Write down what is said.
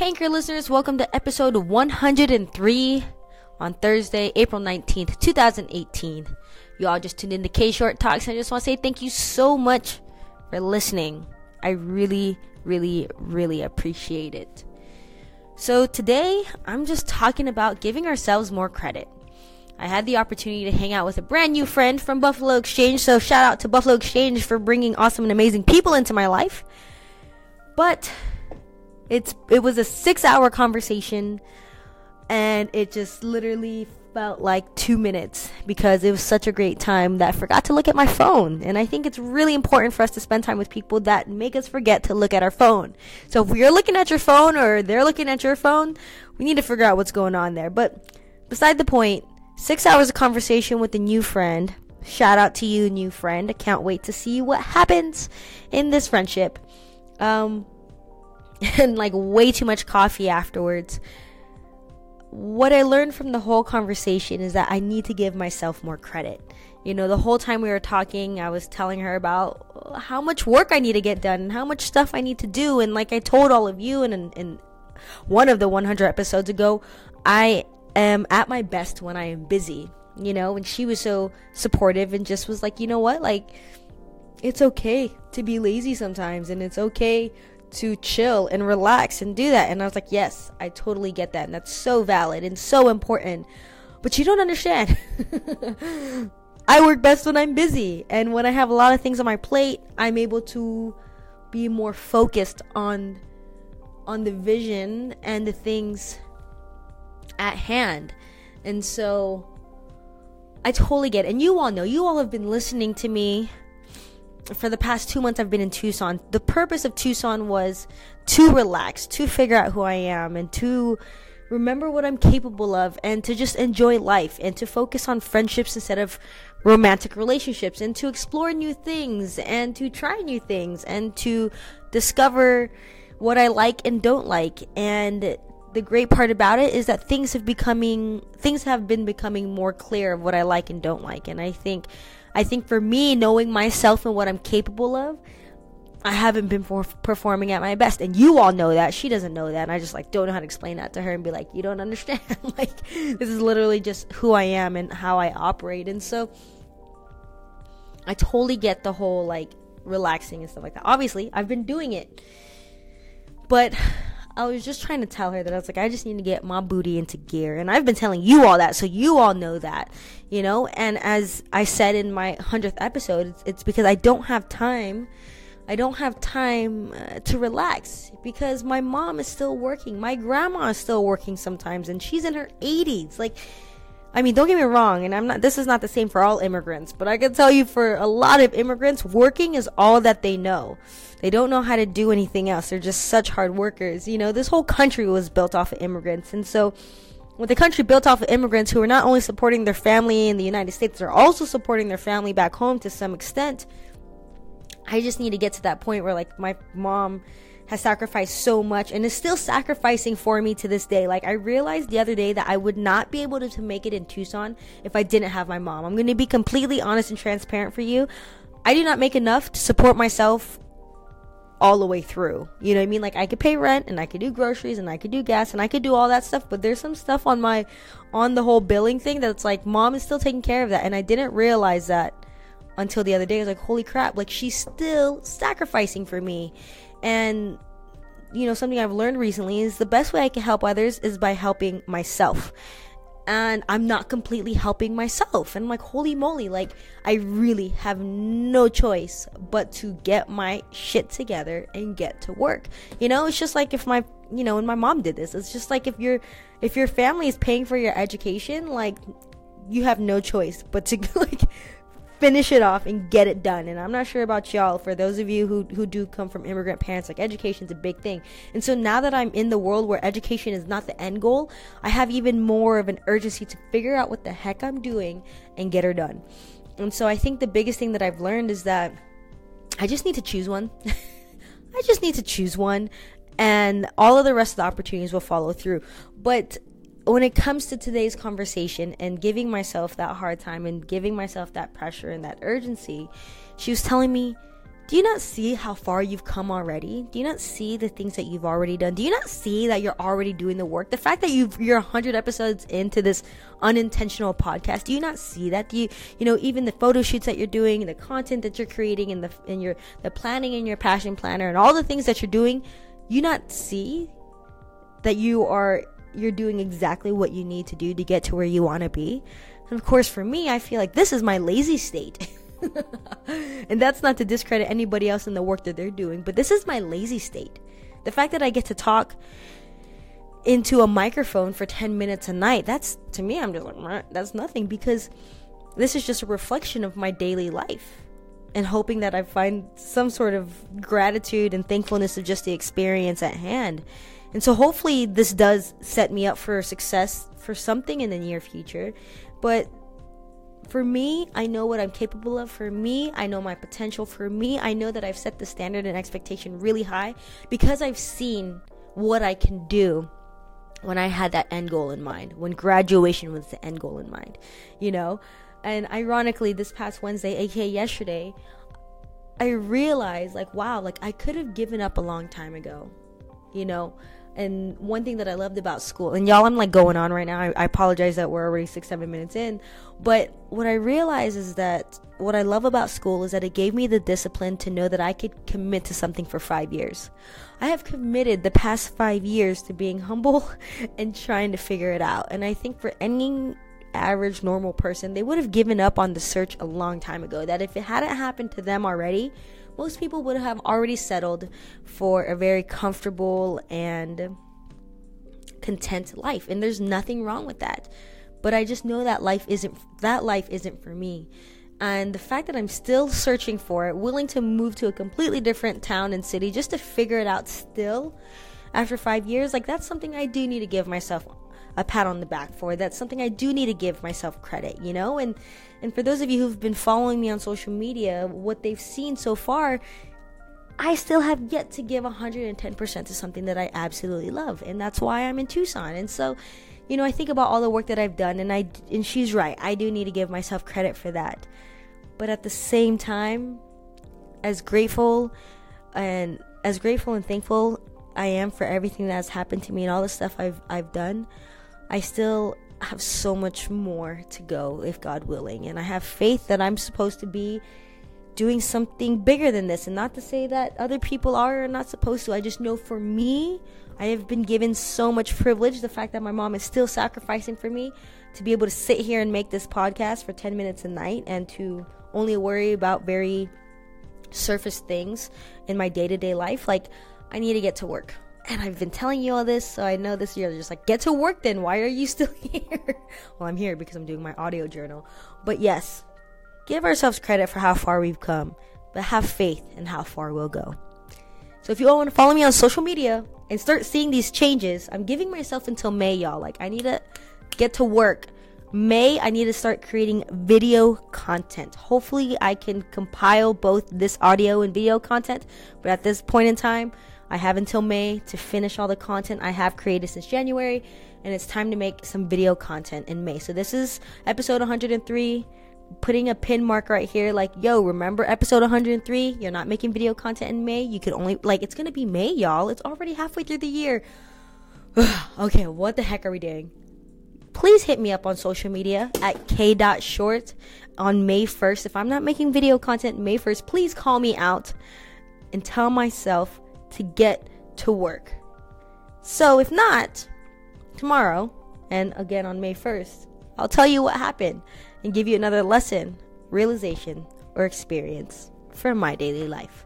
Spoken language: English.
Hey, Anchor listeners, welcome to episode 103 on Thursday, April 19th, 2018. You all just tuned in to K Short Talks, and I just want to say thank you so much for listening. I really, really, really appreciate it. So, today I'm just talking about giving ourselves more credit. I had the opportunity to hang out with a brand new friend from Buffalo Exchange, so shout out to Buffalo Exchange for bringing awesome and amazing people into my life. But it's it was a 6-hour conversation and it just literally felt like 2 minutes because it was such a great time that I forgot to look at my phone. And I think it's really important for us to spend time with people that make us forget to look at our phone. So if we're looking at your phone or they're looking at your phone, we need to figure out what's going on there. But beside the point, Six hours of conversation with a new friend. Shout out to you, new friend. I can't wait to see what happens in this friendship. Um, and like way too much coffee afterwards. What I learned from the whole conversation is that I need to give myself more credit. You know, the whole time we were talking, I was telling her about how much work I need to get done and how much stuff I need to do. And like I told all of you in, in one of the 100 episodes ago, I am at my best when I am busy, you know, and she was so supportive and just was like, you know what, like, it's okay to be lazy sometimes and it's okay to chill and relax and do that. And I was like, yes, I totally get that. And that's so valid and so important. But you don't understand. I work best when I'm busy. And when I have a lot of things on my plate, I'm able to be more focused on on the vision and the things at hand. And so I totally get it. And you all know, you all have been listening to me for the past two months I've been in Tucson. The purpose of Tucson was to relax, to figure out who I am, and to remember what I'm capable of, and to just enjoy life, and to focus on friendships instead of romantic relationships, and to explore new things, and to try new things, and to discover what I like and don't like, and the great part about it is that things have becoming things have been becoming more clear of what I like and don't like. And I think I think for me knowing myself and what I'm capable of I haven't been for- performing at my best. And you all know that. She doesn't know that. And I just like don't know how to explain that to her and be like you don't understand. Like this is literally just who I am and how I operate. And so I totally get the whole like relaxing and stuff like that. Obviously I've been doing it. But I was just trying to tell her that I was like, I just need to get my booty into gear. And I've been telling you all that, so you all know that, you know? And as I said in my 100th episode, it's, it's because I don't have time. I don't have time uh, to relax because my mom is still working. My grandma is still working sometimes, and she's in her 80s. Like, I mean, don't get me wrong, and I'm not, this is not the same for all immigrants, but I can tell you for a lot of immigrants, working is all that they know. They don't know how to do anything else. They're just such hard workers. You know, this whole country was built off of immigrants. And so, with the country built off of immigrants who are not only supporting their family in the United States, they're also supporting their family back home to some extent. I just need to get to that point where, like, my mom has sacrificed so much and is still sacrificing for me to this day. Like, I realized the other day that I would not be able to, to make it in Tucson if I didn't have my mom. I'm going to be completely honest and transparent for you. I do not make enough to support myself all the way through. You know what I mean? Like I could pay rent and I could do groceries and I could do gas and I could do all that stuff, but there's some stuff on my on the whole billing thing that's like mom is still taking care of that and I didn't realize that until the other day. I was like, "Holy crap, like she's still sacrificing for me." And you know, something I've learned recently is the best way I can help others is by helping myself and I'm not completely helping myself. And I'm like, holy moly, like, I really have no choice but to get my shit together and get to work. You know, it's just like if my, you know, when my mom did this, it's just like if your, if your family is paying for your education, like, you have no choice but to, like, finish it off and get it done. And I'm not sure about y'all. For those of you who who do come from immigrant parents, like education's a big thing. And so now that I'm in the world where education is not the end goal, I have even more of an urgency to figure out what the heck I'm doing and get her done. And so I think the biggest thing that I've learned is that I just need to choose one. I just need to choose one and all of the rest of the opportunities will follow through. But when it comes to today's conversation and giving myself that hard time and giving myself that pressure and that urgency, she was telling me do you not see how far you've come already? Do you not see the things that you've already done? Do you not see that you're already doing the work? The fact that you've you're 100 episodes into this unintentional podcast, do you not see that? Do you you know even the photo shoots that you're doing, the content that you're creating, and the and your the planning and your passion planner, and all the things that you're doing, you not see that you are you're doing exactly what you need to do to get to where you want to be. And of course, for me, I feel like this is my lazy state. and that's not to discredit anybody else in the work that they're doing, but this is my lazy state. The fact that I get to talk into a microphone for 10 minutes a night, that's to me, I'm just like, that's nothing because this is just a reflection of my daily life and hoping that I find some sort of gratitude and thankfulness of just the experience at hand. And so hopefully this does set me up for success for something in the near future. But for me, I know what I'm capable of. For me, I know my potential. For me, I know that I've set the standard and expectation really high because I've seen what I can do when I had that end goal in mind, when graduation was the end goal in mind, you know? And ironically, this past Wednesday, aka yesterday, I realized, like, wow, like I could have given up a long time ago, you know? And one thing that I loved about school, and y'all, I'm like going on right now. I, I, apologize that we're already six, seven minutes in. But what I realize is that what I love about school is that it gave me the discipline to know that I could commit to something for five years. I have committed the past five years to being humble and trying to figure it out. And I think for any average normal person, they would have given up on the search a long time ago. That if it hadn't happened to them already, most people would have already settled for a very comfortable and content life and there's nothing wrong with that. But i just know that life isn't that life isn't for me. And the fact that i'm still searching for it willing to move to a completely different town and city just to figure it out still after 5 years like that's something i do need to give myself a pat on the back for. That's something I do need to give myself credit, you know? And and for those of you who've been following me on social media, what they've seen so far, I still have yet to give 110% to something that I absolutely love, and that's why I'm in Tucson. And so, you know, I think about all the work that I've done and I and she's right. I do need to give myself credit for that. But at the same time, as grateful and as grateful and thankful I am for everything that has happened to me and all the stuff I've I've done, I still have so much more to go if God willing. And I have faith that I'm supposed to be doing something bigger than this. And not to say that other people are or not supposed to. I just know for me, I have been given so much privilege. The fact that my mom is still sacrificing for me to be able to sit here and make this podcast for 10 minutes a night and to only worry about very surface things in my day to day life. Like, I need to get to work and I've been telling you all this, so I know this year just like get to work then. Why are you still here? well, I'm here because I'm doing my audio journal. But yes, give ourselves credit for how far we've come, but have faith in how far we'll go. So if you all want to follow me on social media and start seeing these changes, I'm giving myself until May, y'all. Like I need to get to work. May, I need to start creating video content. Hopefully, I can compile both this audio and video content, but at this point in time, I have until May to finish all the content I have created since January, and it's time to make some video content in May. So this is episode 103. Putting a pin mark right here, like, yo, remember episode 103? You're not making video content in May. You could only, like, it's gonna be May, y'all. It's already halfway through the year. okay, what the heck are we doing? Please hit me up on social media at k.short on May 1st. If I'm not making video content May 1st, please call me out and tell myself to get to work. So, if not, tomorrow, and again on May 1st, I'll tell you what happened and give you another lesson, realization, or experience from my daily life.